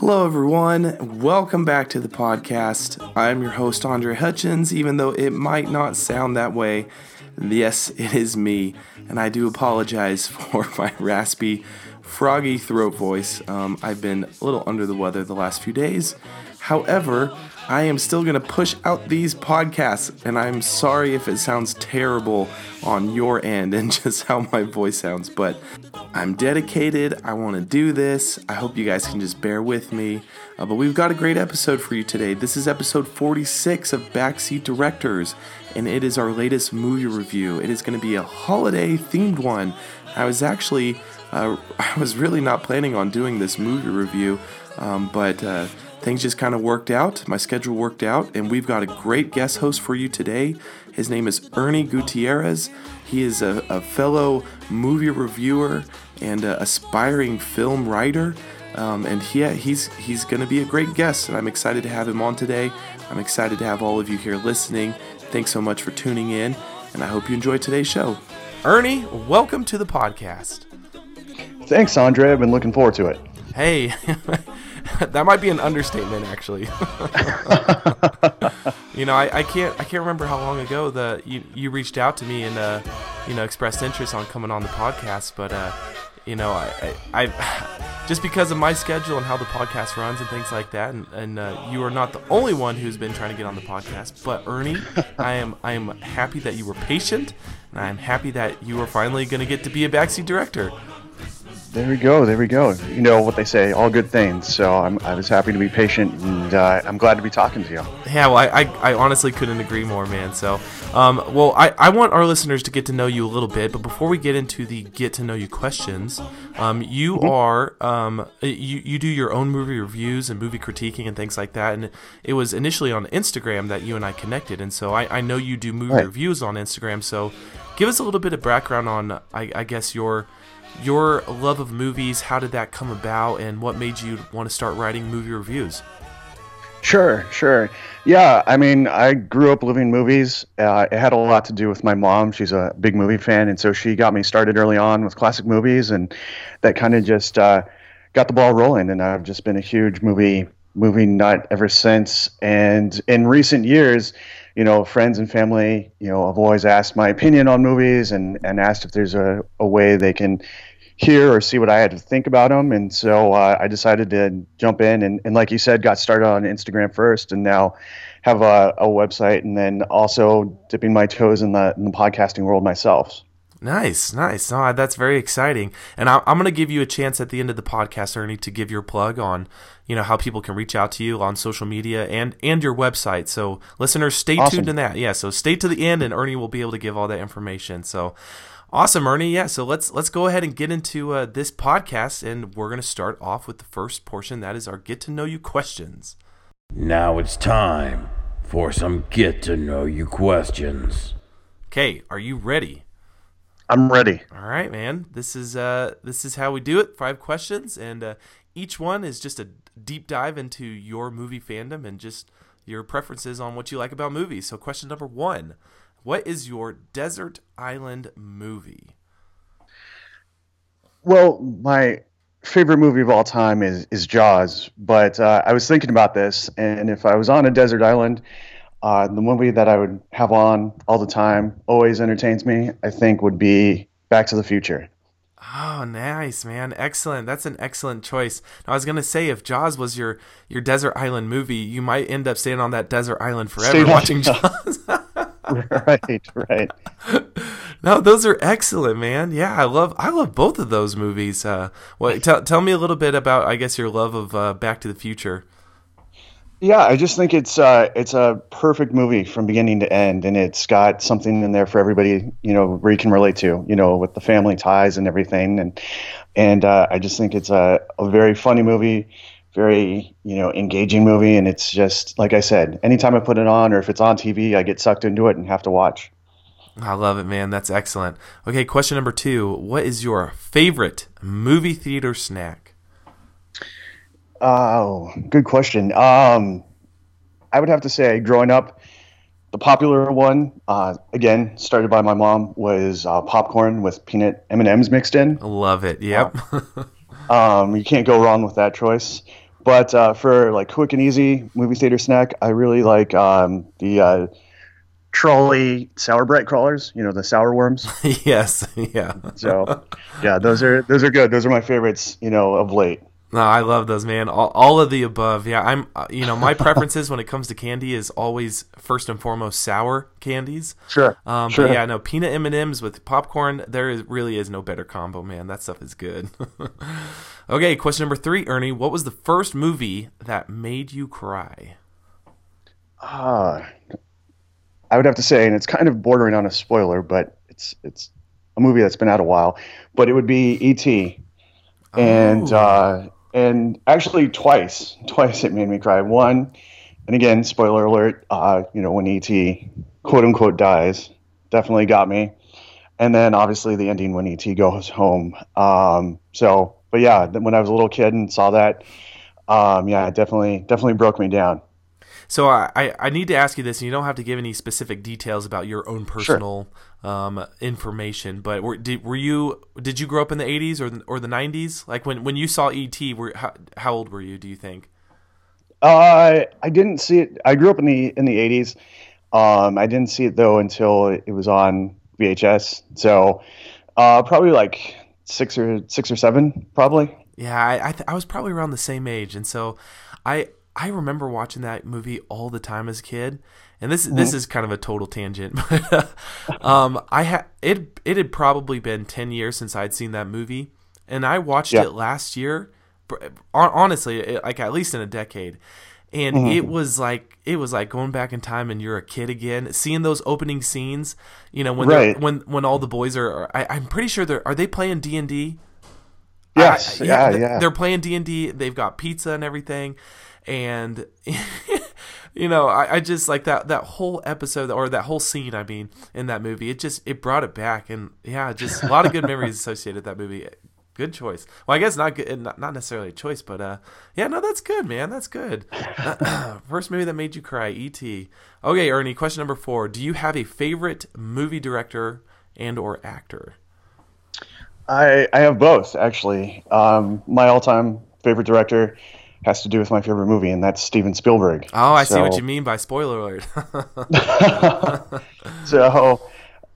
Hello, everyone. Welcome back to the podcast. I'm your host, Andre Hutchins, even though it might not sound that way. Yes, it is me, and I do apologize for my raspy, froggy throat voice. Um, I've been a little under the weather the last few days. However, I am still going to push out these podcasts, and I'm sorry if it sounds terrible on your end and just how my voice sounds, but I'm dedicated. I want to do this. I hope you guys can just bear with me. Uh, but we've got a great episode for you today. This is episode 46 of Backseat Directors, and it is our latest movie review. It is going to be a holiday themed one. I was actually, uh, I was really not planning on doing this movie review, um, but uh, things just kind of worked out. My schedule worked out, and we've got a great guest host for you today. His name is Ernie Gutierrez. He is a, a fellow movie reviewer and a aspiring film writer. Um, and he, he's he's going to be a great guest, and I'm excited to have him on today. I'm excited to have all of you here listening. Thanks so much for tuning in, and I hope you enjoy today's show. Ernie, welcome to the podcast. Thanks, Andre. I've been looking forward to it. Hey, that might be an understatement, actually. you know, I, I, can't I can't remember how long ago the you, you reached out to me and uh, you know expressed interest on coming on the podcast, but uh, you know, I, I, I, just because of my schedule and how the podcast runs and things like that, and, and uh, you are not the only one who's been trying to get on the podcast. But Ernie, I am I am happy that you were patient, and I am happy that you are finally going to get to be a backseat director. There we go. There we go. You know what they say, all good things. So I'm, I was happy to be patient, and uh, I'm glad to be talking to you. Yeah, well, I, I, I honestly couldn't agree more, man. So, um, well, I, I want our listeners to get to know you a little bit, but before we get into the get to know you questions, um, you mm-hmm. are um, you you do your own movie reviews and movie critiquing and things like that, and it was initially on Instagram that you and I connected, and so I, I know you do movie right. reviews on Instagram. So, give us a little bit of background on, I, I guess your your love of movies, how did that come about, and what made you want to start writing movie reviews? Sure, sure. Yeah, I mean, I grew up loving movies. Uh, it had a lot to do with my mom. She's a big movie fan, and so she got me started early on with classic movies, and that kind of just uh, got the ball rolling. And I've just been a huge movie movie nut ever since. And in recent years, you know, friends and family, you know, have always asked my opinion on movies and, and asked if there's a, a way they can hear or see what I had to think about them. And so uh, I decided to jump in and, and, like you said, got started on Instagram first and now have a, a website and then also dipping my toes in the, in the podcasting world myself. Nice, nice. No, that's very exciting. And I, am going to give you a chance at the end of the podcast, Ernie, to give your plug on, you know, how people can reach out to you on social media and and your website. So listeners, stay awesome. tuned in that. Yeah, so stay to the end, and Ernie will be able to give all that information. So awesome, Ernie. Yeah, so let's let's go ahead and get into uh, this podcast, and we're going to start off with the first portion. That is our get to know you questions. Now it's time for some get to know you questions. Okay, are you ready? I'm ready. All right, man. This is uh this is how we do it. Five questions, and uh, each one is just a deep dive into your movie fandom and just your preferences on what you like about movies. So, question number one: What is your desert island movie? Well, my favorite movie of all time is is Jaws, but uh, I was thinking about this, and if I was on a desert island uh, the movie that I would have on all the time, always entertains me, I think would be Back to the Future. Oh, nice, man. Excellent. That's an excellent choice. Now, I was going to say if Jaws was your your desert island movie, you might end up staying on that desert island forever watching Jaws. right, right. no, those are excellent, man. Yeah, I love I love both of those movies. Uh, well, tell tell me a little bit about I guess your love of uh, Back to the Future. Yeah, I just think it's uh, it's a perfect movie from beginning to end, and it's got something in there for everybody, you know, where you can relate to, you know, with the family ties and everything, and and uh, I just think it's a, a very funny movie, very you know engaging movie, and it's just like I said, anytime I put it on or if it's on TV, I get sucked into it and have to watch. I love it, man. That's excellent. Okay, question number two: What is your favorite movie theater snack? Oh, good question. Um, I would have to say, growing up, the popular one, uh, again, started by my mom, was uh, popcorn with peanut M and M's mixed in. Love it. Yep. Um, you can't go wrong with that choice. But uh, for like quick and easy movie theater snack, I really like um, the uh, Trolli sour Brite Crawlers. You know, the sour worms. yes. Yeah. So, yeah, those are those are good. Those are my favorites. You know, of late. No, I love those, man. All, all of the above. Yeah, I'm. Uh, you know, my preferences when it comes to candy is always first and foremost sour candies. Sure. Um, sure. But yeah, no peanut M and M's with popcorn. There is, really is no better combo, man. That stuff is good. okay, question number three, Ernie. What was the first movie that made you cry? Uh, I would have to say, and it's kind of bordering on a spoiler, but it's it's a movie that's been out a while. But it would be E.T. And Oh. uh, and actually twice, twice it made me cry. One, and again, spoiler alert. Uh, you know when E.T. quote unquote dies, definitely got me. And then obviously the ending when E.T. goes home. Um, so, but yeah, when I was a little kid and saw that, um, yeah, it definitely definitely broke me down. So I, I, I need to ask you this, and you don't have to give any specific details about your own personal um, information. But were, did, were you did you grow up in the '80s or the, or the '90s? Like when, when you saw ET, were how, how old were you? Do you think? Uh, I didn't see it. I grew up in the in the eighties. Um, I didn't see it though until it was on VHS. So, uh, probably like six or six or seven, probably. Yeah, I I, th- I was probably around the same age, and so I I remember watching that movie all the time as a kid. And this this is kind of a total tangent, but um, I had it it had probably been ten years since I'd seen that movie, and I watched Yeah. it last year. Honestly, it, like at least in a decade, and it was like it was like going back in time and you're a kid again, seeing those opening scenes. You know when Right. when when all the boys are. are I, I'm pretty sure they're are they playing D and D. Yes, I- yeah, th- yeah. They're playing D and D. They've got pizza and everything, and you know, I, I just like that that whole episode or that whole scene. I mean, in that movie, it just it brought it back, and yeah, just a lot of good memories associated with that movie. Good choice. Well, I guess not good, not, not necessarily a choice, but uh, yeah, no, that's good, man. That's good. First movie that made you cry, E.T. Okay, Ernie. Question number four: Do you have a favorite movie director and or actor? I I have both actually. Um, my all time favorite director has to do with my favorite movie, and that's Steven Spielberg. Oh, I see what you mean by spoiler alert. So,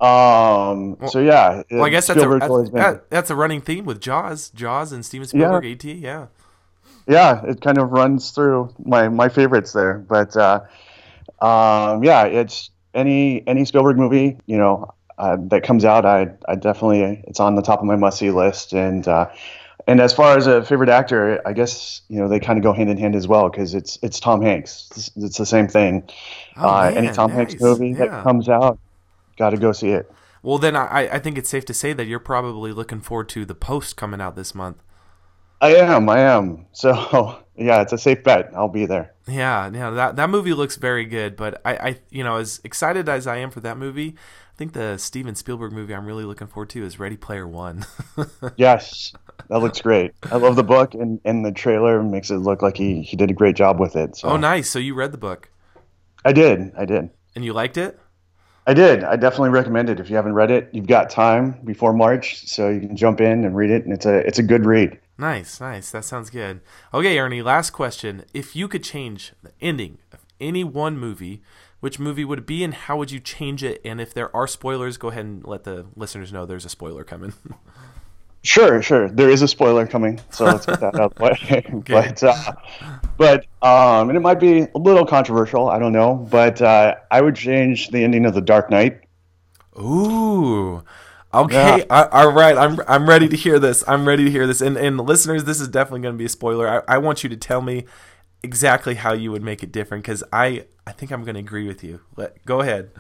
um, so yeah. Well, I guess that's a, Spielberg's that's, that- that's a running theme with Jaws, Jaws, and Steven Spielberg. At. Yeah. yeah, it kind of runs through my my favorites there. But uh, um, yeah, it's any any Spielberg movie, you know, uh, that comes out, I I definitely it's on the top of my must see list. And uh, and as far as a favorite actor, I guess you know they kind of go hand in hand as well because it's it's Tom Hanks. It's, it's the same thing. Oh, uh, any Tom Hanks movie Yeah. that comes out, got to go see it. Well, then I, I think it's safe to say that you're probably looking forward to the post coming out this month. I am, I am. So yeah, it's a safe bet. I'll be there. Yeah, yeah, that that movie looks very good. But I, I, you know, as excited as I am for that movie, I think the Steven Spielberg movie I'm really looking forward to is Ready Player One. Yes, that looks great. I love the book, and, and the trailer makes it look like he, he did a great job with it. So oh, nice. So you read the book I did, I did, and you liked it? I did. I definitely recommend it. If you haven't read it, you've got time before March, so you can jump in and read it, and it's a it's a good read. Nice, nice. That sounds good. Okay, Ernie, last question. If you could change the ending of any one movie, which movie would it be and how would you change it? And if there are spoilers, go ahead and let the listeners know there's a spoiler coming. Sure, sure. There is a spoiler coming, so let's get that out of the way. But, uh, but um, and it might be a little controversial. I don't know, but uh, I would change the ending of the Dark Knight. Ooh. Okay. Yeah. I- all right. I'm I'm ready to hear this. I'm ready to hear this. And and listeners, this is definitely going to be a spoiler. I, I want you to tell me exactly how you would make it different because I I think I'm going to agree with you. Let go ahead.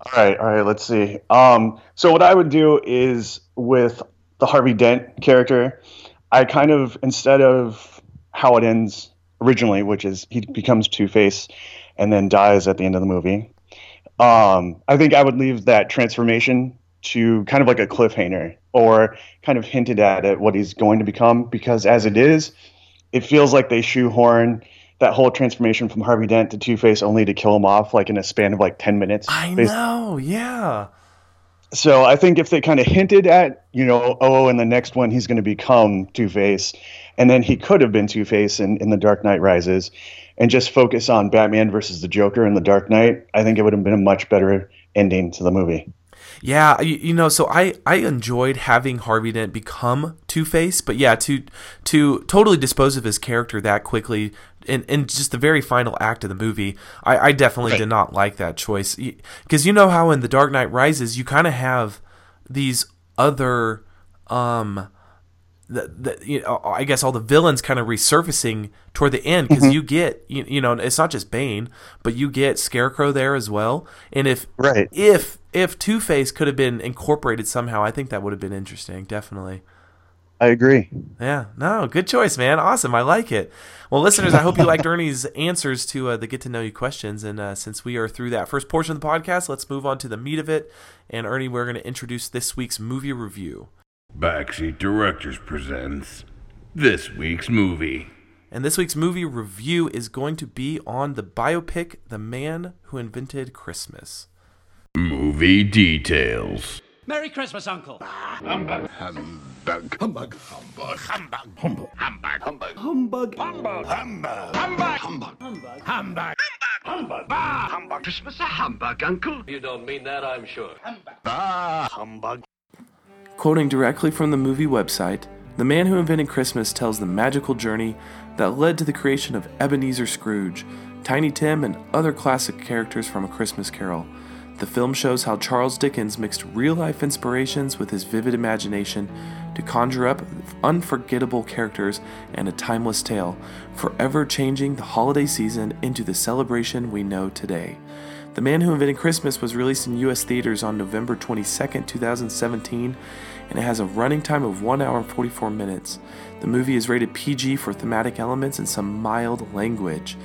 All right, all right. Let's see. Um, so what I would do is with the Harvey Dent character, I kind of instead of how it ends originally, which is he becomes Two Face and then dies at the end of the movie. Um, I think I would leave that transformation to kind of like a cliffhanger or kind of hinted at it what he's going to become because as it is, it feels like they shoehorn that whole transformation from Harvey Dent to Two Face only to kill him off like in a span of like ten minutes. I know, yeah. So I think if they kind of hinted at, you know, oh, in the next one he's going to become Two Face, and then he could have been Two Face in, in The Dark Knight Rises, and just focus on Batman versus the Joker in The Dark Knight, I think it would have been a much better ending to the movie. Yeah, you, you, know, so I I enjoyed having Harvey Dent become Two Face, but yeah, to to totally dispose of his character that quickly in, in just the very final act of the movie, I, I definitely right. did not like that choice because you know how in The Dark Knight Rises you kind of have these other um the, the, you know, I guess all the villains kind of resurfacing toward the end because mm-hmm. you get you, you know it's not just Bane but you get Scarecrow there as well. And if right. if if Two Face could have been incorporated somehow I think that would have been interesting definitely. I agree. Yeah. No good choice man. Awesome. I like it. Well listeners I hope you liked Ernie's answers to uh, the get to know you questions. And uh, since we are through that first portion of the podcast let's move on to the meat of it. And Ernie we're going to introduce this week's movie review. Backseat Directors presents this week's movie. And this week's movie review is going to be on the biopic The Man Who Invented Christmas. Movie details. Merry Christmas, Uncle. Humbug. Humbug. Humbug. Humbug. Humbug. Humbug. Humbug. Humbug. Humbug. Humbug. Humbug. Humbug. Humbug. Humbug. Humbug. Humbug. Bah. Humbug. Christmas a humbug, Uncle. You don't mean that, I'm sure. Humbug. Bah. Humbug. Quoting directly from the movie website, The Man Who Invented Christmas tells the magical journey that led to the creation of Ebenezer Scrooge, Tiny Tim, and other classic characters from A Christmas Carol. The film shows how Charles Dickens mixed real life inspirations with his vivid imagination to conjure up unforgettable characters and a timeless tale, forever changing the holiday season into the celebration we know today. The Man Who Invented Christmas was released in US theaters on November 22, 2017, and it has a running time of 1 hour and 44 minutes. The movie is rated PG for thematic elements and some mild language.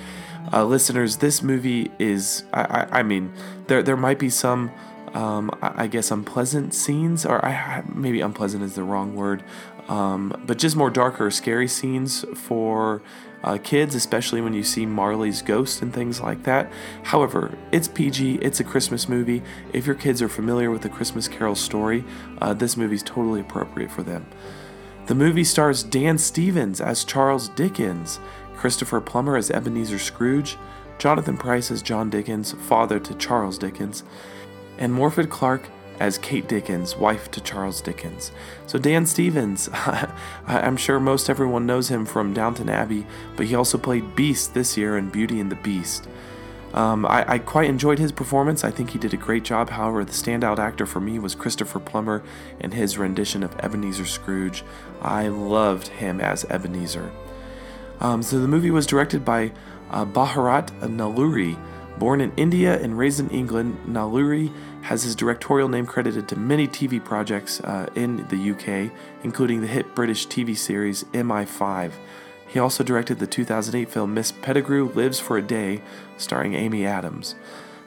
Uh, listeners, this movie is, I, I, I, mean, there, there might be some, um, I, I guess, unpleasant scenes, or I, maybe unpleasant is the wrong word, um, but just more darker, scary scenes for uh, kids, especially when you see Marley's ghost and things like that. However, it's PG, it's a Christmas movie. If your kids are familiar with the Christmas Carol story, uh, this movie's totally appropriate for them. The movie stars Dan Stevens as Charles Dickens, Christopher Plummer as Ebenezer Scrooge, Jonathan Pryce as John Dickens, father to Charles Dickens, and Morfydd Clark as Kate Dickens, wife to Charles Dickens. So, Dan Stevens, I'm sure most everyone knows him from Downton Abbey, but he also played Beast this year in Beauty and the Beast. Um, I, I, quite enjoyed his performance. I think he did a great job. However, the standout actor for me was Christopher Plummer in his rendition of Ebenezer Scrooge. I loved him as Ebenezer. Um, so the movie was directed by uh, Bharat. Born in India and raised in England, Nalluri has his directorial name credited to many TV projects uh, in the UK, including the hit British TV series MI5. He also directed the 2008 film Miss Pettigrew Lives for a Day, starring Amy Adams.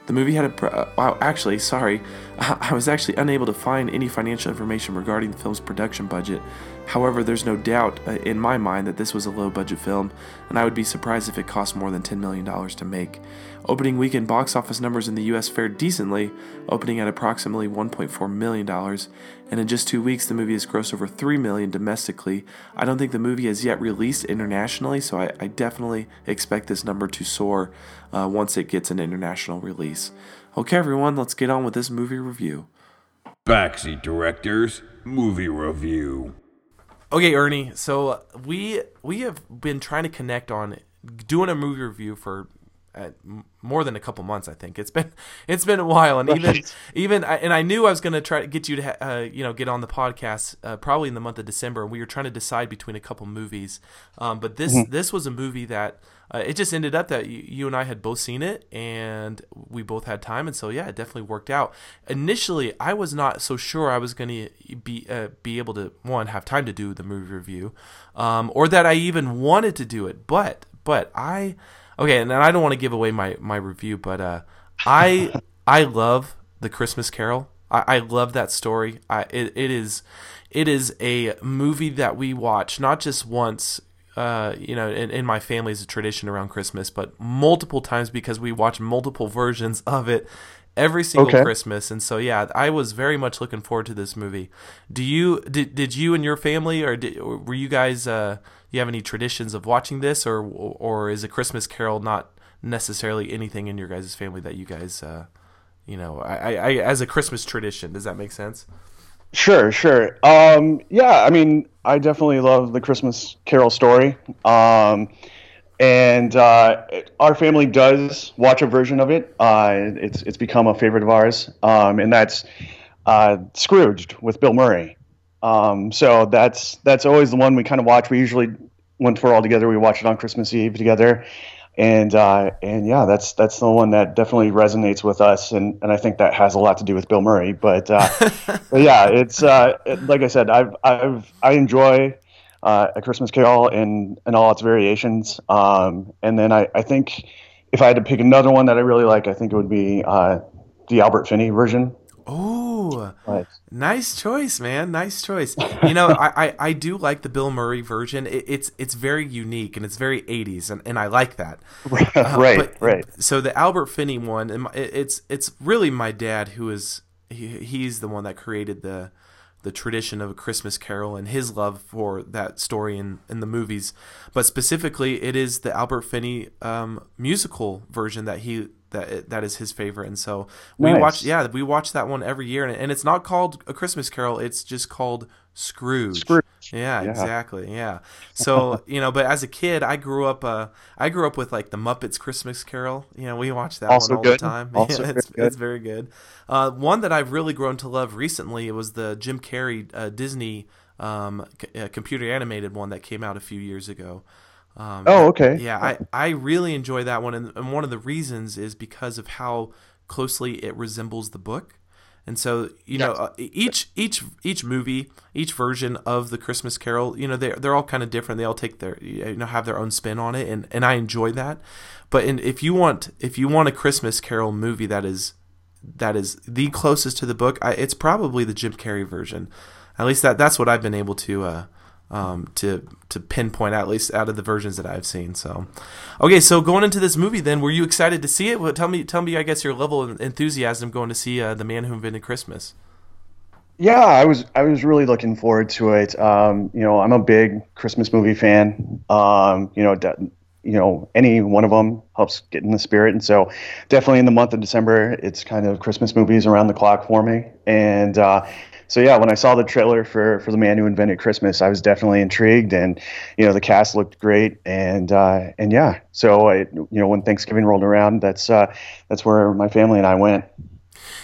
The movie had a. Uh, wow, actually, sorry. I was actually unable to find any financial information regarding the film's production budget. However, there's no doubt uh, in my mind that this was a low budget film, and I would be surprised if it cost more than $10 million to make. Opening weekend box office numbers in the US fared decently, opening at approximately $1.4 million, and in just two weeks the movie has grossed over 3 million domestically. I don't think the movie has yet released internationally, so I, I definitely expect this number to soar uh, once it gets an international release. Okay, everyone, let's get on with this movie review. Backseat Directors Movie Review. Okay, Ernie. So we we have been trying to connect on doing a movie review for uh, more than a couple months. I think it's been it's been a while, and even even I- and I knew I was going to try to get you to ha- uh, you know get on the podcast uh, probably in the month of December. and We were trying to decide between a couple movies, um, but this this was a movie that uh, it just ended up that you, you and I had both seen it, and we both had time, and so yeah, it definitely worked out. Initially, I was not so sure I was going to be uh, be able to one have time to do the movie review, um, or that I even wanted to do it. But but I okay, and I don't want to give away my my review, but uh, I I love the Christmas Carol. I, I love that story. I it, it is it is a movie that we watch not just once uh, you know, in, in my family is a tradition around Christmas, but multiple times because we watch multiple versions of it every single Okay. Christmas. And so, yeah, I was very much looking forward to this movie. Do you did did you and your family, or, did, or were you guys? Uh, you have any traditions of watching this, or or is a Christmas Carol not necessarily anything in your guys' family that you guys, uh, you know, I, I, as a Christmas tradition? Does that make sense? Sure, sure. Um, yeah, I mean, I definitely love the Christmas Carol story. Um, and uh, our family does watch a version of it. Uh, it's it's become a favorite of ours, um, and that's uh, Scrooged with Bill Murray. Um, so that's that's always the one we kind of watch. We usually, once we're all together, we watch it on Christmas Eve together. And uh, and yeah, that's that's the one that definitely resonates with us, and, and I think that has a lot to do with Bill Murray. But, uh, but yeah, it's uh, it, like I said, I've I've I enjoy uh, a Christmas Carol and and all its variations. Um, and then I, I think if I had to pick another one that I really like, I think it would be uh, the Albert Finney version. Oh, But Nice choice, man. Nice choice. You know, I, I, I do like the Bill Murray version. It, it's it's very unique and it's very 80s, and, and I like that. Uh, right, but- right. So the Albert Finney one, it's it's really my dad who is he, he's the one that created the the tradition of a Christmas Carol and his love for that story in, in the movies. But specifically, it is the Albert Finney um, musical version that he that that is his favorite. And so we Nice. watch yeah we watch that one every year, and, and it's not called a Christmas Carol. It's just called Scrooge. Scrooge. Yeah, Yeah. exactly. Yeah. So you know, but as a kid, I grew up. Uh, I grew up with like the Muppets Christmas Carol. You know, we watched that Also one all the time. Also yeah, it's, very good. it's very good. Uh, one that I've really grown to love recently it was the Jim Carrey uh, Disney um, c- uh, computer animated one that came out a few years ago. Um, Oh, okay. yeah, I, I really enjoy that one, and, and one of the reasons is because of how closely it resembles the book. And so, you know, uh, each each each movie, each version of the Christmas Carol, you know, they're they're all kind of different. They all take their you know have their own spin on it, and, and I enjoy that. But in, if you want if you want a Christmas Carol movie that is that is the closest to the book, I, it's probably the Jim Carrey version. At least that that's what I've been able to uh, um, to to pinpoint at least out of the versions that I've seen. So, okay, so going into this movie, then were you excited to see it? Well, tell me, tell me, I guess your level of enthusiasm going to see uh, the Man Who Invented Christmas. Yeah, I was I was really looking forward to it. Um, you know, I'm a big Christmas movie fan. Um, you know, de- you know, any one of them helps get in the spirit, and so definitely in the month of December, it's kind of Christmas movies around the clock for me. And uh, so yeah, when I saw the trailer for for the Man Who Invented Christmas, I was definitely intrigued, and you know, the cast looked great, and uh, and yeah, so I, you know, when Thanksgiving rolled around, that's uh, that's where my family and I went.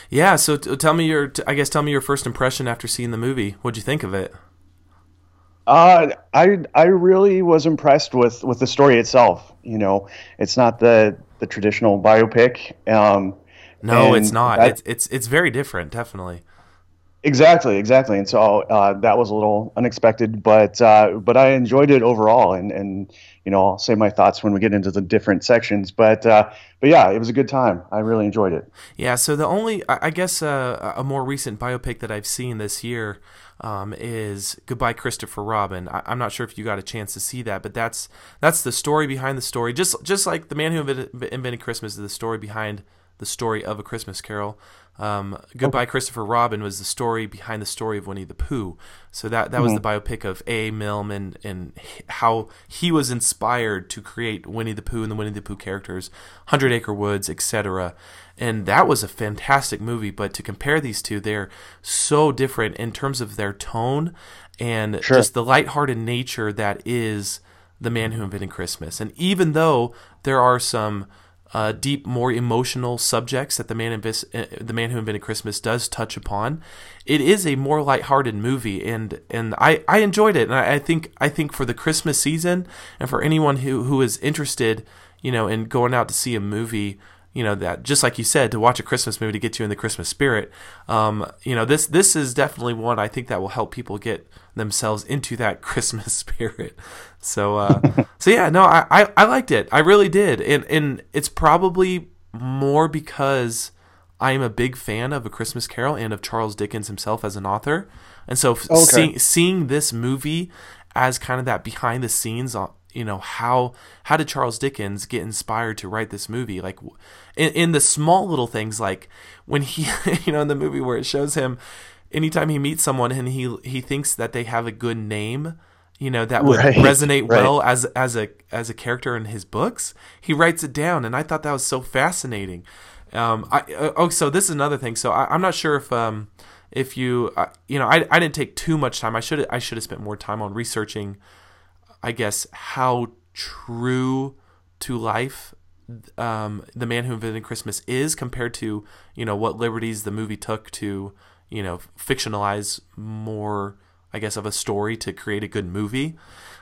Yeah, so t- tell me your, t- I guess, tell me your first impression after seeing the movie. What'd you think of it? Uh, I I really was impressed with with the story itself. You know, it's not the the traditional biopic. Um, No, it's not. that- it's it's it's very different, definitely. Exactly, exactly. And so uh, that was a little unexpected, but uh, but I enjoyed it overall. And and you know, I'll say my thoughts when we get into the different sections. But uh, but yeah, it was a good time. I really enjoyed it. Yeah, so the only, I guess, uh, a more recent biopic that I've seen this year um, is Goodbye Christopher Robin. I, I'm not sure if you got a chance to see that, but that's that's the story behind the story. Just just like the man who invented, invented Christmas is the story behind the story of a Christmas Carol. Um, Goodbye Christopher Robin was the story behind the story of Winnie the Pooh. So that that was the biopic of A. Milne and and how he was inspired to create Winnie the Pooh and the Winnie the Pooh characters, Hundred Acre Woods, etc. And that was a fantastic movie. But to compare these two, they're so different in terms of their tone and Sure. just the lighthearted nature that is the man who invented Christmas. And even though there are some uh, deep, more emotional subjects that the man Invis- uh, the man who invented Christmas does touch upon. It is a more lighthearted movie, and and I, I enjoyed it, and I, I think I think for the Christmas season and for anyone who who is interested, you know, in going out to see a movie you know that just like you said to watch a christmas movie to get you in the christmas spirit. Um, you know this this is definitely one i think that will help people get themselves into that christmas spirit. So uh, so yeah no I, I i liked it. I really did. And and it's probably more because i am a big fan of a christmas carol and of charles dickens himself as an author. And so Okay. seeing seeing this movie as kind of that behind the scenes on you know how how did Charles Dickens get inspired to write this movie? Like in, in the small little things like when he you know in the movie where it shows him anytime he meets someone and he he thinks that they have a good name you know that would Right, resonate right. well as as a as a character in his books he writes it down. And I thought that was so fascinating. Um I uh, oh so this is another thing. So I, I'm not sure if um if you uh, you know I, I didn't take too much time. I should I should have spent more time on researching I guess how true to life um, the man who invented Christmas is compared to you know what liberties the movie took to you know fictionalize more I guess of a story to create a good movie.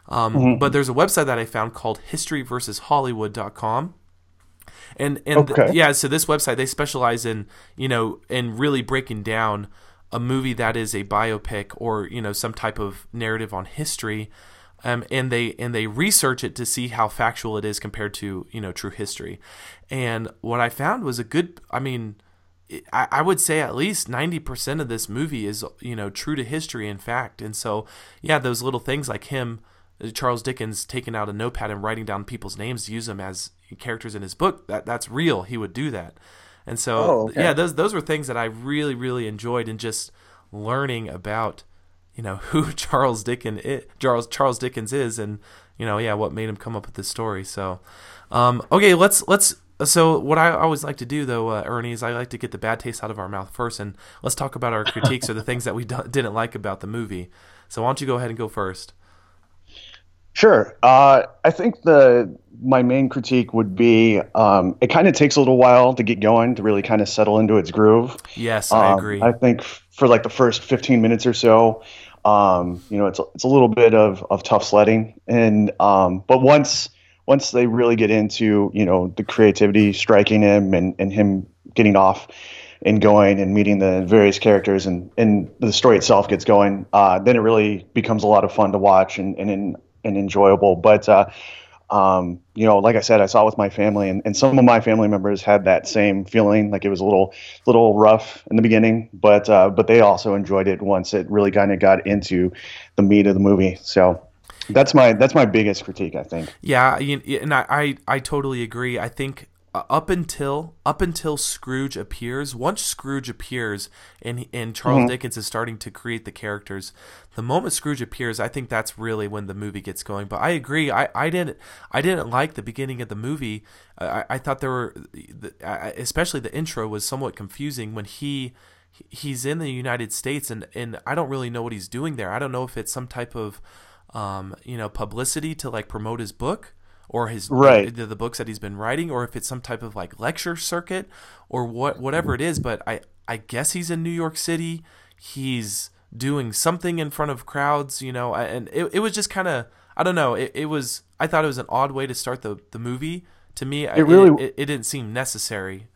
Um, But there's a website that I found called historyversushollywood.com. And and th- yeah, so this website they specialize in you know in really breaking down a movie that is a biopic or you know some type of narrative on history, um, and they and they research it to see how factual it is compared to you know true history, and what I found was a good. I mean, I, I would say at least ninety percent of this movie is you know true to history in fact, and so yeah, those little things like him. Charles Dickens taking out a notepad and writing down people's names to use them as characters in his book. That that's real. He would do that, and so Oh, okay. yeah, those those were things that I really really enjoyed in just learning about you know who Charles Dickens i Charles Charles Dickens is, and you know yeah what made him come up with this story. So um, okay, let's let's. So what I always like to do though, uh, Ernie, is I like to get the bad taste out of our mouth first, and let's talk about our critiques or the things that we do- didn't like about the movie. So why don't you go ahead and go first? Sure. Uh, I think the my main critique would be um, it kind of takes a little while to get going to really kind of settle into its groove. Yes, I Um, agree. I think f- for like the first 15 minutes or so, um, you know, it's a, it's a little bit of, of tough sledding, and um, but once once they really get into you know the creativity striking him and, and him getting off and going and meeting the various characters and, and the story itself gets going, uh, then it really becomes a lot of fun to watch and, and, and enjoyable. But uh, um, you know, like I said, I saw it with my family, and, and some of my family members had that same feeling, like it was a little, little rough in the beginning, but uh, but they also enjoyed it once it really kind of got into the meat of the movie. So that's my that's my biggest critique, I think. Yeah, and I, I, I totally agree. I think uh, up until up until Scrooge appears, once Scrooge appears and and Charles Dickens is starting to create the characters, the moment Scrooge appears, I think that's really when the movie gets going. But I agree. I, I didn't I didn't like the beginning of the movie. I, I thought there were, the- I- especially the intro was somewhat confusing when he he's in the United States and and I don't really know what he's doing there. I don't know if it's some type of um, you know publicity to like promote his book or his Right. the, the books that he's been writing or if it's some type of like lecture circuit or what whatever it is but I I guess he's in New York City he's doing something in front of crowds you know and it, it was just kind of I don't know it, it was I thought it was an odd way to start the the movie to me it really- it, it didn't seem necessary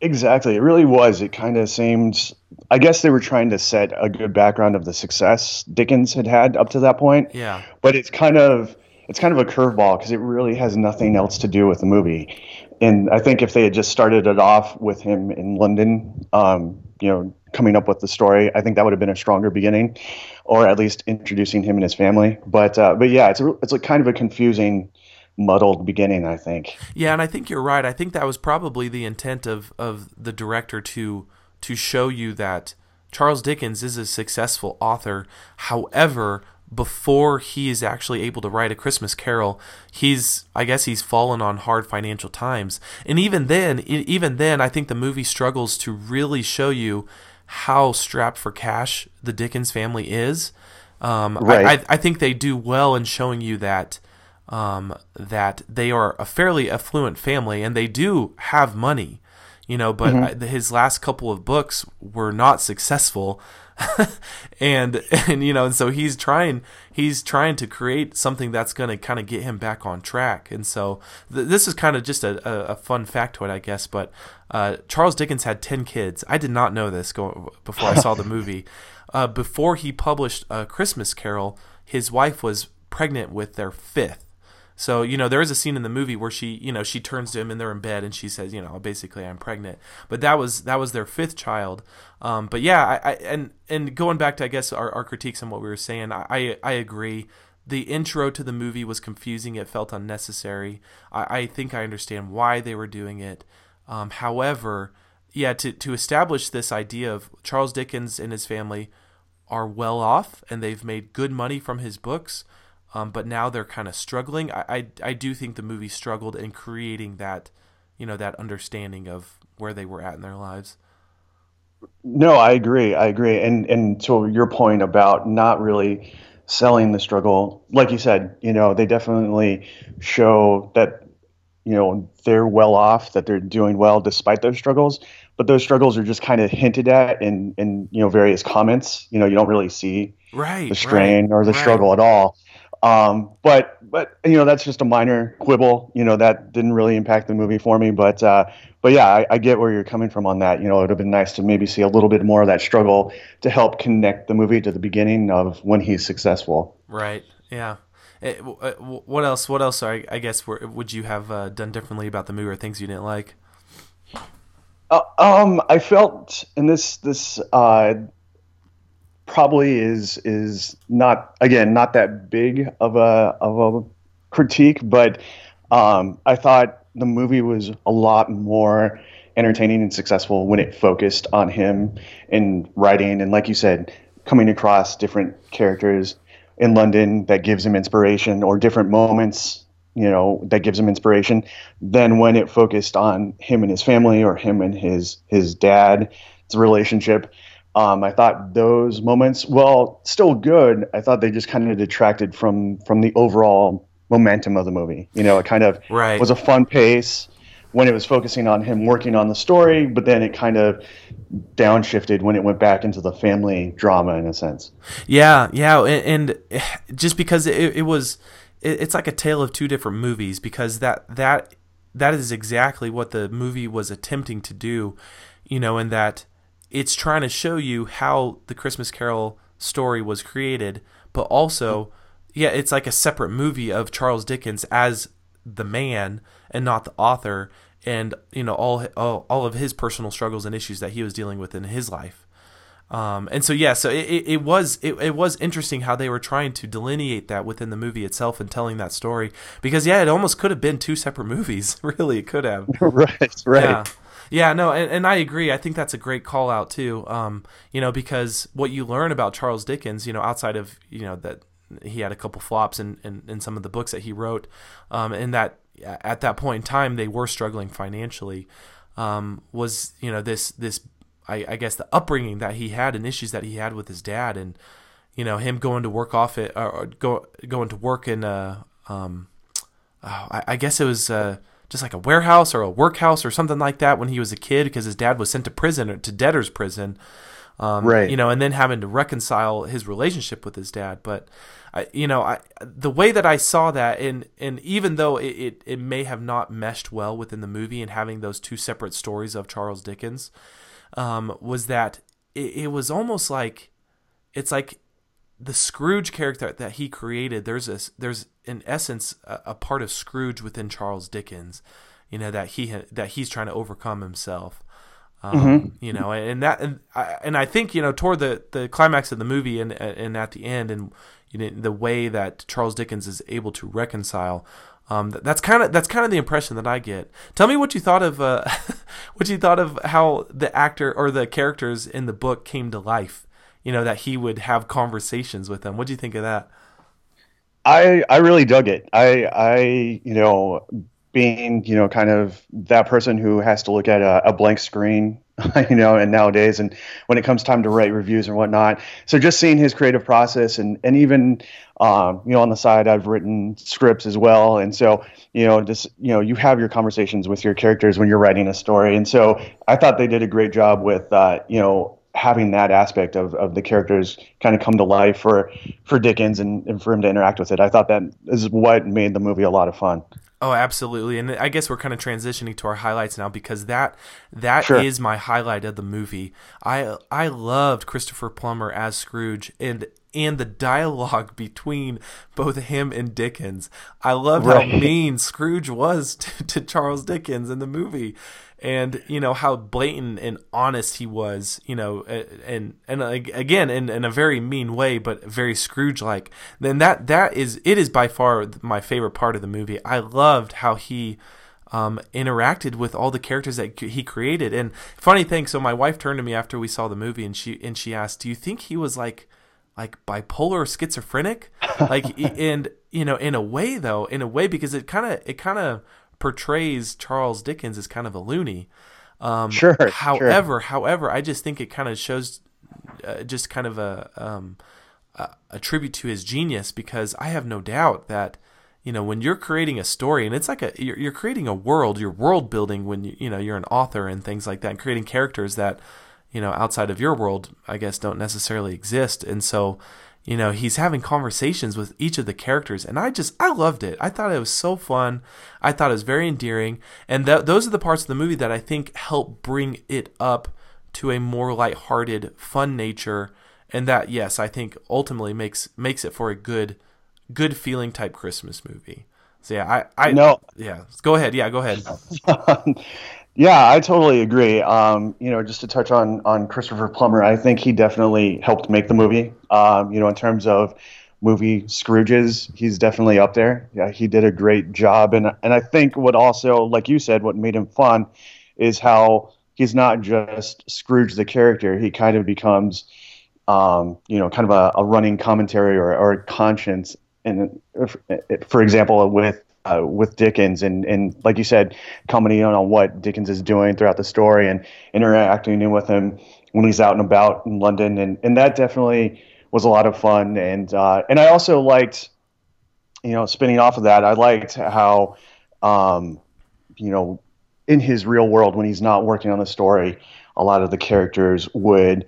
Exactly. It really was. It kind of seemed, I guess they were trying to set a good background of the success Dickens had had up to that point. Yeah. But it's kind of, it's kind of a curveball because it really has nothing else to do with the movie. And I think if they had just started it off with him in London, um, you know, coming up with the story, I think that would have been a stronger beginning, or at least introducing him and his family. But, uh, but yeah, it's a, it's a kind of a confusing, muddled beginning. I think. Yeah, and I think you're right. I think that was probably the intent of, of the director to to show you that Charles Dickens is a successful author. However, before he is actually able to write a Christmas Carol, he's I guess he's fallen on hard financial times. And even then, even then, I think the movie struggles to really show you how strapped for cash the Dickens family is. Um, Right. I, I, I think they do well in showing you that um, that they are a fairly affluent family and they do have money, you know, but mm-hmm. his last couple of books were not successful. and and you know and so he's trying he's trying to create something that's going to kind of get him back on track. And so th- this is kind of just a, a, a, fun factoid i guess but uh, charles dickens had 10 kids. I did not know this go- before i saw the movie. Uh, before he published a christmas carol his wife was pregnant with their fifth so, you know, there is a scene in the movie where she, you know, she turns to him and they're in bed and she says, you know, basically I'm pregnant. But that was that was their fifth child. Um, but yeah, I, I, and and going back to I guess our, our critiques on what we were saying, I I agree. The intro to the movie was confusing. It felt unnecessary. I, I think I understand why they were doing it. Um, however, yeah, to to establish this idea of Charles Dickens and his family are well off and they've made good money from his books um, but now they're kind of struggling. I, I, I do think the movie struggled in creating that, you know, that understanding of where they were at in their lives. No, I agree. I agree. And and to your point about not really selling the struggle, like you said, you know, they definitely show that you know they're well off, that they're doing well despite those struggles. But those struggles are just kind of hinted at in in you know various comments. You know, you don't really see right the strain right, or the right. struggle at all. Um, but but you know that's just a minor quibble. You know that didn't really impact the movie for me. But uh, but yeah, I, I, get where you're coming from on that. You know, it would have been nice to maybe see a little bit more of that struggle to help connect the movie to the beginning of when he's successful. Right. Yeah. It, eh, uh, what else? What else? I, I guess would you have uh, done differently about the movie or things you didn't like? Uh, um, I felt in this this uh, probably is is not again not that big of a of a critique, but um, I thought the movie was a lot more entertaining and successful when it focused on him in writing and, like you said, coming across different characters in London that gives him inspiration or different moments you know that gives him inspiration than when it focused on him and his family or him and his his dad's relationship um, I thought those moments, well, still good. I thought they just kind of detracted from from the overall momentum of the movie. You know, it kind of right. was a fun pace when it was focusing on him working on the story, but then it kind of downshifted when it went back into the family drama in a sense. Yeah, yeah, and, and just because it, it was, it, it's like a tale of two different movies because that that that is exactly what the movie was attempting to do, you know, and that it's trying to show you how the Christmas Carol story was created, but also, yeah, it's like a separate movie of Charles Dickens as the man and not the author, and you know all all, all of his personal struggles and issues that he was dealing with in his life. Um, and so yeah, so it, it, it was it, it was interesting how they were trying to delineate that within the movie itself and telling that story because yeah, it almost could have been two separate movies. really, it could have. right, right. Yeah. Yeah, no, and, and I agree. I think that's a great call out too. Um, you know, because what you learn about Charles Dickens, you know, outside of you know that he had a couple flops in, in, in some of the books that he wrote, um, and that at that point in time they were struggling financially, um, was you know this this I, I guess the upbringing that he had and issues that he had with his dad, and you know him going to work off it or go going to work in um, oh, I, I guess it was. Uh, just like a warehouse or a workhouse or something like that when he was a kid because his dad was sent to prison or to debtor's prison. Um, right. You know, and then having to reconcile his relationship with his dad. But, I, you know, I the way that I saw that, and and even though it, it, it may have not meshed well within the movie and having those two separate stories of Charles Dickens, um, was that it, it was almost like it's like the Scrooge character that he created, there's this, there's in essence a, a, part of Scrooge within Charles Dickens, you know that he that he's trying to overcome himself, um, mm-hmm. you know, and that and I, and I think you know toward the, the climax of the movie and and at the end and you know the way that Charles Dickens is able to reconcile. Um, that's kind of that's kind of the impression that I get. Tell me what you thought of uh, what you thought of how the actor or the characters in the book came to life you know, that he would have conversations with them. What do you think of that? I I really dug it. I I you know being you know kind of that person who has to look at a, a blank screen you know, and nowadays, and when it comes time to write reviews and whatnot. So just seeing his creative process, and and even, um, you know, on the side, I've written scripts as well, and so you know, just you know, you have your conversations with your characters when you're writing a story, and so I thought they did a great job with, uh, you know, having that aspect of, of the characters kind of come to life for for Dickens and, and for him to interact with it. I thought that is what made the movie a lot of fun. Oh, absolutely. And I guess we're kind of transitioning to our highlights now because that that is Sure. my highlight of the movie. I I loved Christopher Plummer as Scrooge and and the dialogue between both him and Dickens. I love Right. how mean Scrooge was to, to Charles Dickens in the movie. And you know how blatant and honest he was, you know, and and again in, in a very mean way, but very Scrooge like. Then that that is it is by far my favorite part of the movie. I loved how he um, interacted with all the characters that he created. And funny thing, so my wife turned to me after we saw the movie, and she and she asked, "Do you think he was like like bipolar or schizophrenic?" like, and you know, in a way though, in a way because it kind of it kind of portrays Charles Dickens as kind of a loony. Um, Sure, sure. However, however, I just think it kind of shows uh, just kind of a um, a, a tribute to his genius because I have no doubt that you know when you're creating a story and it's like a you're, you're creating a world you're world building when you you know you're an author and things like that and creating characters that you know outside of your world I guess don't necessarily exist. And so you know he's having conversations with each of the characters and I just I loved it. I thought it was so fun. I thought it was very endearing. And th- those are the parts of the movie that I think help bring it up to a more lighthearted fun nature and that yes i think ultimately makes makes it for a good good feeling type christmas movie. So yeah i i No. yeah go ahead. Yeah go ahead Yeah, I totally agree. Um, you know, just to touch on on Christopher Plummer, I think he definitely helped make the movie. Um, you know, in terms of movie Scrooges, he's definitely up there. Yeah, he did a great job, and and I think what also, like you said, what made him fun is how he's not just Scrooge the character. He kind of becomes, um, you know, kind of a, a running commentary or, or a conscience. And for example, with uh, with Dickens and, and like you said, commenting on what Dickens is doing throughout the story and interacting with him when he's out and about in London, and, and that definitely was a lot of fun. And uh, and I also liked, you know, spinning off of that, I liked how, um, you know, in his real world when he's not working on the story, a lot of the characters would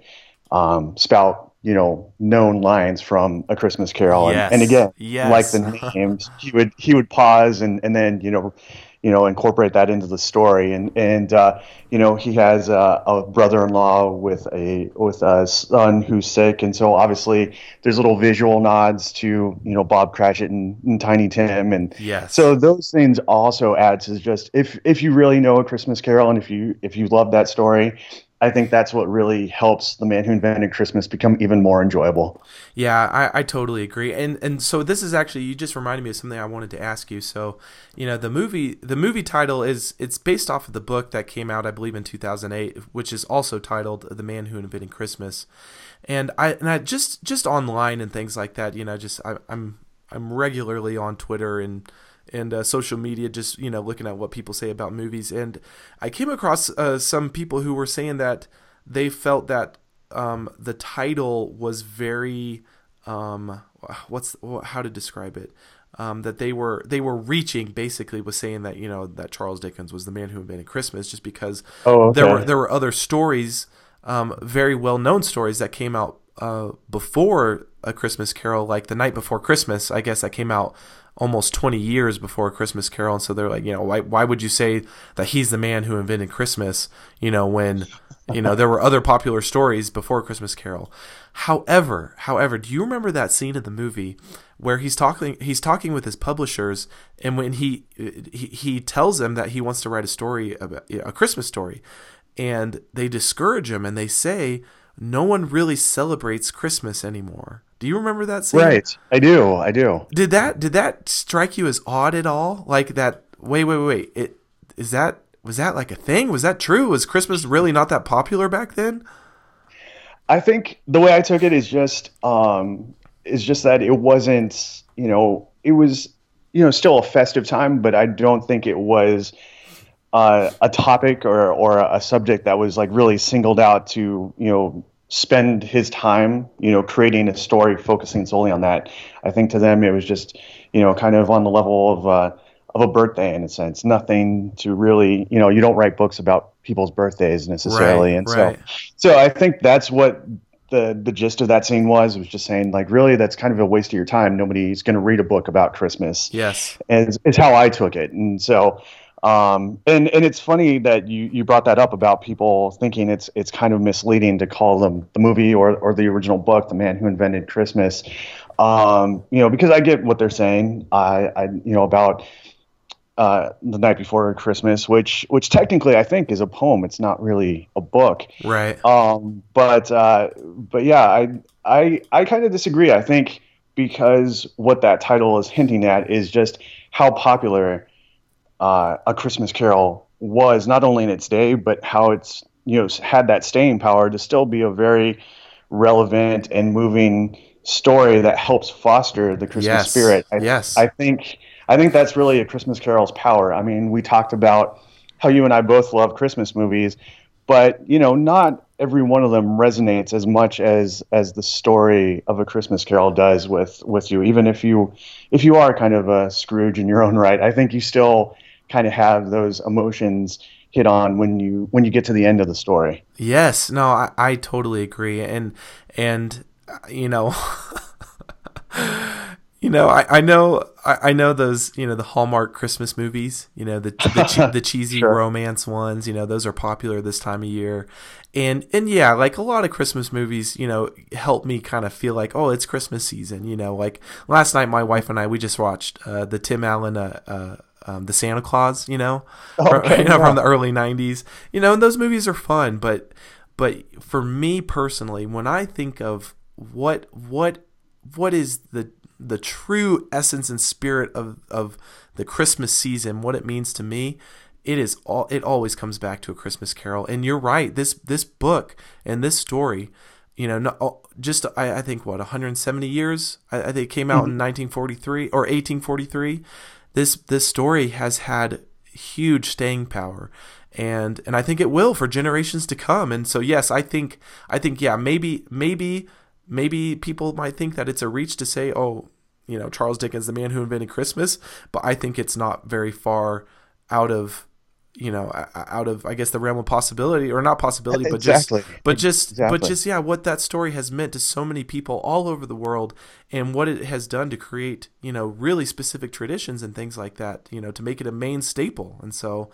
um, spout you know known lines from a christmas carol Yes. and, and again Yes. like the names he would he would pause and and then you know you know incorporate that into the story and and uh, you know he has a, a brother-in-law with a with a son who's sick and so obviously there's little visual nods to you know bob cratchit and, and tiny tim and Yes. so those things also add to just if if you really know a christmas carol and if you if you love that story I think that's what really helps the man who invented Christmas become even more enjoyable. Yeah, I, I totally agree. And and so this is actually you just reminded me of something I wanted to ask you. So, you know, the movie the movie title is it's based off of the book that came out I believe in 2008, which is also titled The Man Who Invented Christmas. And I and I just just online and things like that, you know, just I, I'm I'm regularly on Twitter and and uh, social media, just you know, looking at what people say about movies. And I came across uh, some people who were saying that they felt that um, the title was very um, what's how to describe it. Um, that they were they were reaching basically was saying that you know that Charles Dickens was the man who invented Christmas just because Oh, there were there were other stories um, very well known stories that came out uh, before a Christmas Carol like the night before Christmas I guess that came out almost 20 years before Christmas Carol and so they're like you know why why would you say that he's the man who invented Christmas you know when you know there were other popular stories before Christmas Carol? However however do you remember that scene in the movie where he's talking he's talking with his publishers and when he he, he tells them that he wants to write a story about a Christmas story and they discourage him and they say no one really celebrates Christmas anymore. Do you remember that scene? Right. I do. I do. Did that did that strike you as odd at all? Like that wait, wait, wait. It is that was that like a thing? Was that true? Was Christmas really not that popular back then? I think the way I took it is just um, is just that it wasn't, you know, it was, you know, still a festive time, but I don't think it was uh, a topic or or a subject that was like really singled out to you know spend his time you know creating a story focusing solely on that. I think to them it was just you know kind of on the level of uh, of a birthday in a sense. Nothing to really you know you don't write books about people's birthdays necessarily, Right, and right. so so I think that's what the the gist of that scene was. It was just saying like really that's kind of a waste of your time. Nobody's going to read a book about Christmas Yes. is, it's how I took it. And so, um, and and it's funny that you you brought that up about people thinking it's it's kind of misleading to call them the movie or or the original book, The Man Who Invented Christmas. Um, you know, because I get what they're saying. I, I you know about uh, the night before Christmas, which which technically I think is a poem. It's not really a book. Right. Um, but uh, but yeah, I I I kind of disagree. I think because what that title is hinting at is just how popular uh, a Christmas Carol was, not only in its day, but how it's you know had that staying power to still be a very relevant and moving story that helps foster the Christmas Yes. spirit. I, Yes. I think I think that's really a Christmas Carol's power. I mean, we talked about how you and I both love Christmas movies, but you know, not every one of them resonates as much as as the story of a Christmas Carol does with with you. Even if you if you are kind of a Scrooge in your own right, I think you still kind of have those emotions hit on when you when you get to the end of the story. Yes, no, I, I totally agree, and and you know, you know, I, I know I, I know those you know the Hallmark Christmas movies, you know the the, the cheesy Sure. romance ones, you know those are popular this time of year, and and yeah, like a lot of Christmas movies, you know, help me kind of feel like oh it's Christmas season, you know, like last night my wife and I we just watched uh, the Tim Allen uh, uh, um, the Santa Claus, you know, from, you know, yeah. from the early '90s. You know, and those movies are fun, but but for me personally, when I think of what what what is the the true essence and spirit of of the Christmas season, what it means to me, it is all it always comes back to a Christmas Carol. And you're right, this this book and this story. You know, no, oh, just I, I think what 170 years. I, I think it came out in 1943 or 1843 this this story has had huge staying power. And and I think it will for generations to come. And so yes I think I think yeah maybe maybe maybe people might think that it's a reach to say oh you know Charles Dickens the man who invented Christmas but I think it's not very far out of you know out of I guess the realm of possibility or not possibility but Exactly. just but just but just yeah what that story has meant to so many people all over the world and what it has done to create you know really specific traditions and things like that you know to make it a main staple. And so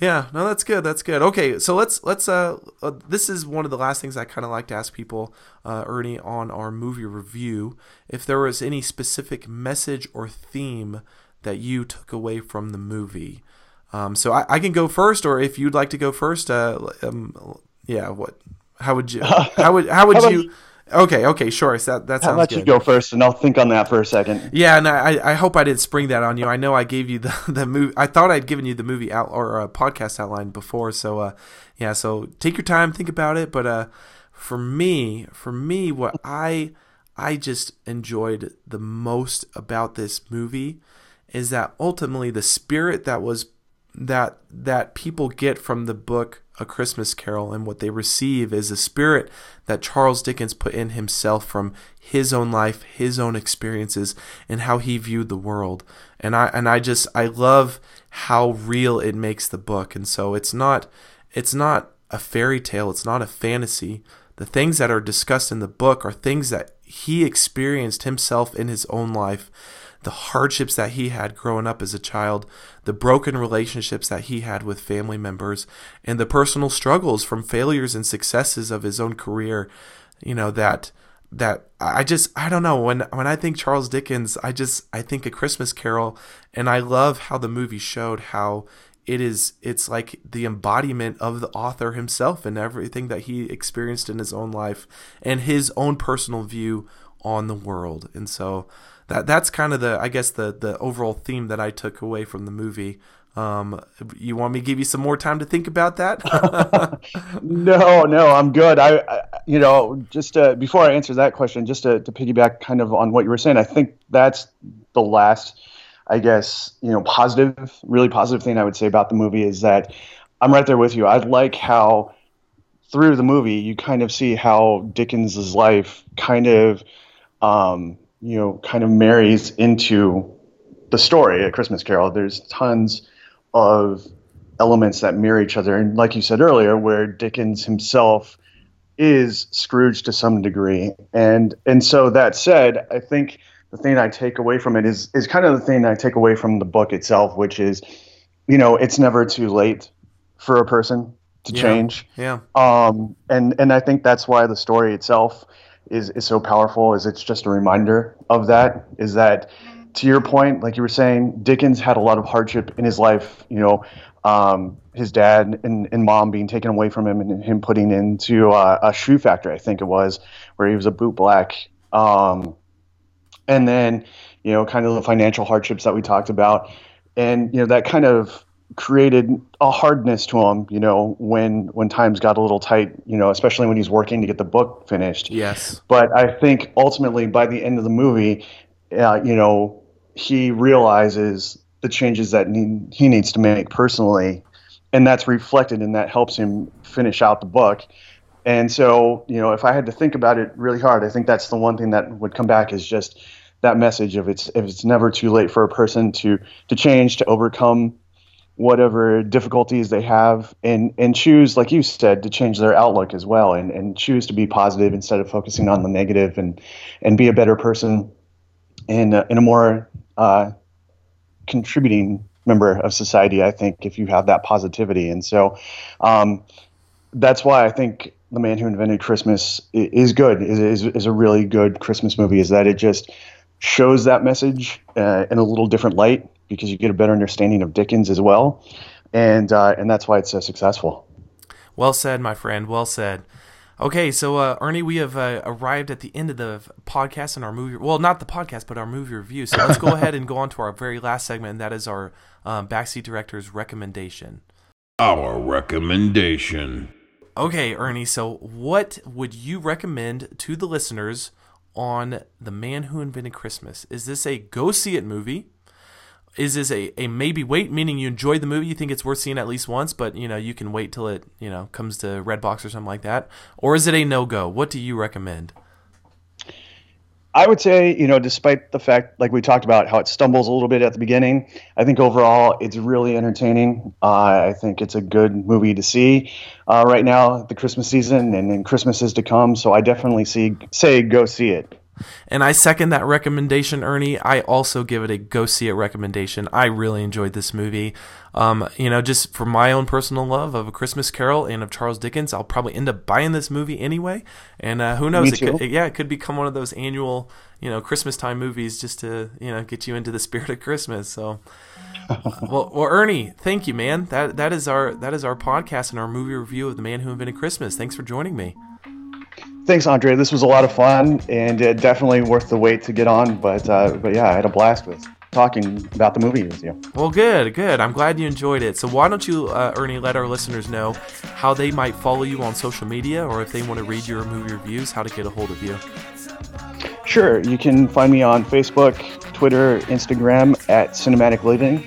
yeah no that's good that's good. Okay so let's let's uh, uh this is one of the last things i kind of like to ask people uh ernie on our movie review. If there was any specific message or theme that you took away from the movie um so i, I can go first or if you'd like to go first uh um yeah what how would you how would how would you okay okay sure so that, that sounds about good you go first, and I'll think on that for a second. yeah, and I, I hope I didn't spring that on you. I know I gave you the the movie. I thought I'd given you the movie out or uh, podcast outline before. So uh, yeah, so take your time, think about it. But uh, for me, for me, what I I just enjoyed the most about this movie is that ultimately the spirit that was that that people get from the book A Christmas Carol and what they receive is a spirit that Charles Dickens put in himself from his own life, his own experiences and how he viewed the world. And I and I just I love how real it makes the book. And so it's not it's not a fairy tale, it's not a fantasy. The things that are discussed in the book are things that he experienced himself in his own life the hardships that he had growing up as a child, the broken relationships that he had with family members, and the personal struggles from failures and successes of his own career. You know that that I just I don't know when when I think Charles Dickens, I just I think a Christmas Carol, and I love how the movie showed how it is it's like the embodiment of the author himself and everything that he experienced in his own life and his own personal view on the world and so that that's kind of the I guess the the overall theme that I took away from the movie. Um, you want me to give you some more time to think about that? No, no, I'm good. I, I you know, just uh, before I answer that question, just to, to piggyback kind of on what you were saying, I think that's the last I guess, you know, positive, really positive thing I would say about the movie is that I'm right there with you. I like how through the movie you kind of see how Dickens's life kind of, um, you know, kind of marries into the story, A Christmas Carol. There's tons of elements that mirror each other, and like you said earlier, where Dickens himself is Scrooge to some degree, and and so that said, I think the thing I take away from it is is kind of the thing I take away from the book itself, which is, you know, it's never too late for a person to Yeah. change. Yeah. Um, and and I think that's why the story itself is is so powerful. Is it's just a reminder of that. Is that to your point, like you were saying, Dickens had a lot of hardship in his life. You know, um, his dad and, and mom being taken away from him and him putting into uh, a shoe factory, I think it was, where he was a boot black. Um, and then you know kind of the financial hardships that we talked about and you know that kind of created a hardness to him you know when when times got a little tight you know especially when he's working to get the book finished. Yes. but i think ultimately by the end of the movie uh, you know he realizes the changes that need, he needs to make personally. And that's reflected and that helps him finish out the book. And so, you know, if I had to think about it really hard, I think that's the one thing that would come back is just that message of it's if it's never too late for a person to to change, to overcome whatever difficulties they have and and choose like you said to change their outlook as well and and choose to be positive instead of focusing on the negative and and be a better person in a, in a more uh, contributing member of society i think if you have that positivity and so um, that's why I think The Man Who Invented Christmas is good. is is, is a really good Christmas movie. Is that it just shows that message uh, in a little different light because you get a better understanding of Dickens as well, and uh, and that's why it's so successful. Well said, my friend. Well said. Okay, so uh, Ernie, we have uh, arrived at the end of the podcast and our movie. Well, not the podcast, but our movie review. So let's go ahead and go on to our very last segment, and that is our um, backseat director's recommendation. Our recommendation. Okay, Ernie. So what would you recommend to the listeners on The Man Who Invented Christmas? Is this a go see it movie? Is this a, a maybe wait, meaning you enjoyed the movie, you think it's worth seeing at least once, but you know you can wait till it you know comes to Redbox or something like that, or is it a no go? What do you recommend? I would say, you know, despite the fact, like we talked about, how it stumbles a little bit at the beginning, I think overall it's really entertaining. Uh, I think it's a good movie to see uh, right now, the Christmas season, and then Christmas is to come. So I definitely see say go see it. And I second that recommendation, Ernie. I also give it a go see it recommendation. I really enjoyed this movie. Um, you know, just for my own personal love of A Christmas Carol and of Charles Dickens, I'll probably end up buying this movie anyway. And uh, who knows? It could, too. yeah, it could become one of those annual, you know, Christmas time movies just to you know get you into the spirit of Christmas. So. well, well, Ernie, thank you, man. That that is our that is our podcast and our movie review of The Man Who Invented Christmas. Thanks for joining me. Thanks, Andre. This was a lot of fun and uh, definitely worth the wait to get on. But uh, but yeah, I had a blast with talking about the movie with you. Well, good, good. I'm glad you enjoyed it. So, why don't you, uh, Ernie, let our listeners know how they might follow you on social media or if they want to read your movie reviews, how to get a hold of you? Sure, you can find me on Facebook, Twitter, Instagram at Cinematic Living.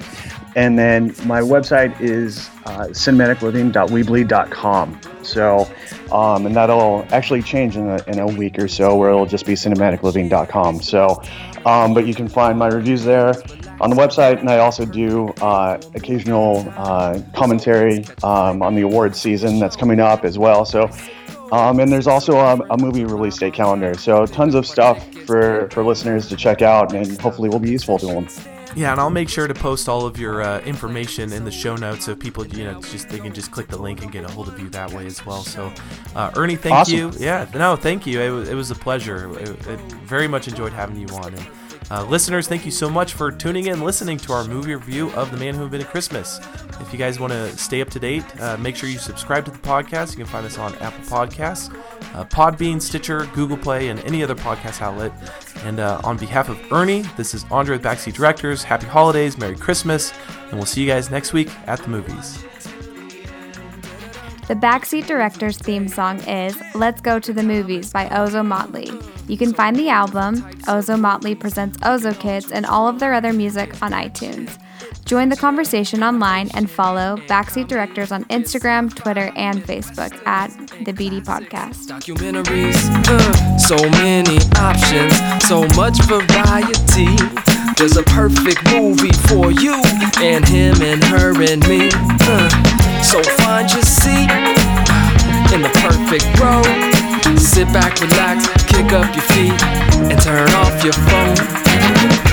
And then my website is uh, cinematicliving.weebly.com. So, um, and that'll actually change in a, in a week or so where it'll just be cinematicliving.com. So, um, but you can find my reviews there on the website. And I also do uh, occasional uh, commentary um, on the awards season that's coming up as well. So, um, and there's also a, a movie release date calendar. So tons of stuff for, for listeners to check out and hopefully will be useful to them. Yeah, and I'll make sure to post all of your uh, information in the show notes so people, you know, just they can just click the link and get a hold of you that way as well. So, uh, Ernie, thank Awesome. you. Yeah, no, thank you. It was, it was a pleasure. It, it very much enjoyed having you on. And uh, listeners, thank you so much for tuning in, listening to our movie review of The Man Who Invented Christmas. If you guys want to stay up to date, uh, make sure you subscribe to the podcast. You can find us on Apple Podcasts, uh, Podbean, Stitcher, Google Play, and any other podcast outlet. And uh, on behalf of Ernie, this is Andre with Backseat Directors. Happy holidays, Merry Christmas, and we'll see you guys next week at the movies. The Backseat Directors theme song is Let's Go to the Movies by Ozomatli. You can find the album, Ozomatli Presents OzoKidz, and all of their other music on iTunes. Join the conversation online and follow Backseat Directors on Instagram, Twitter, and Facebook at the BD Podcast. Documentaries, uh, so many options, so much variety. There's a perfect movie for you and him and her and me. Uh, so find your seat in the perfect row. Sit back, relax, kick up your feet, and turn off your phone.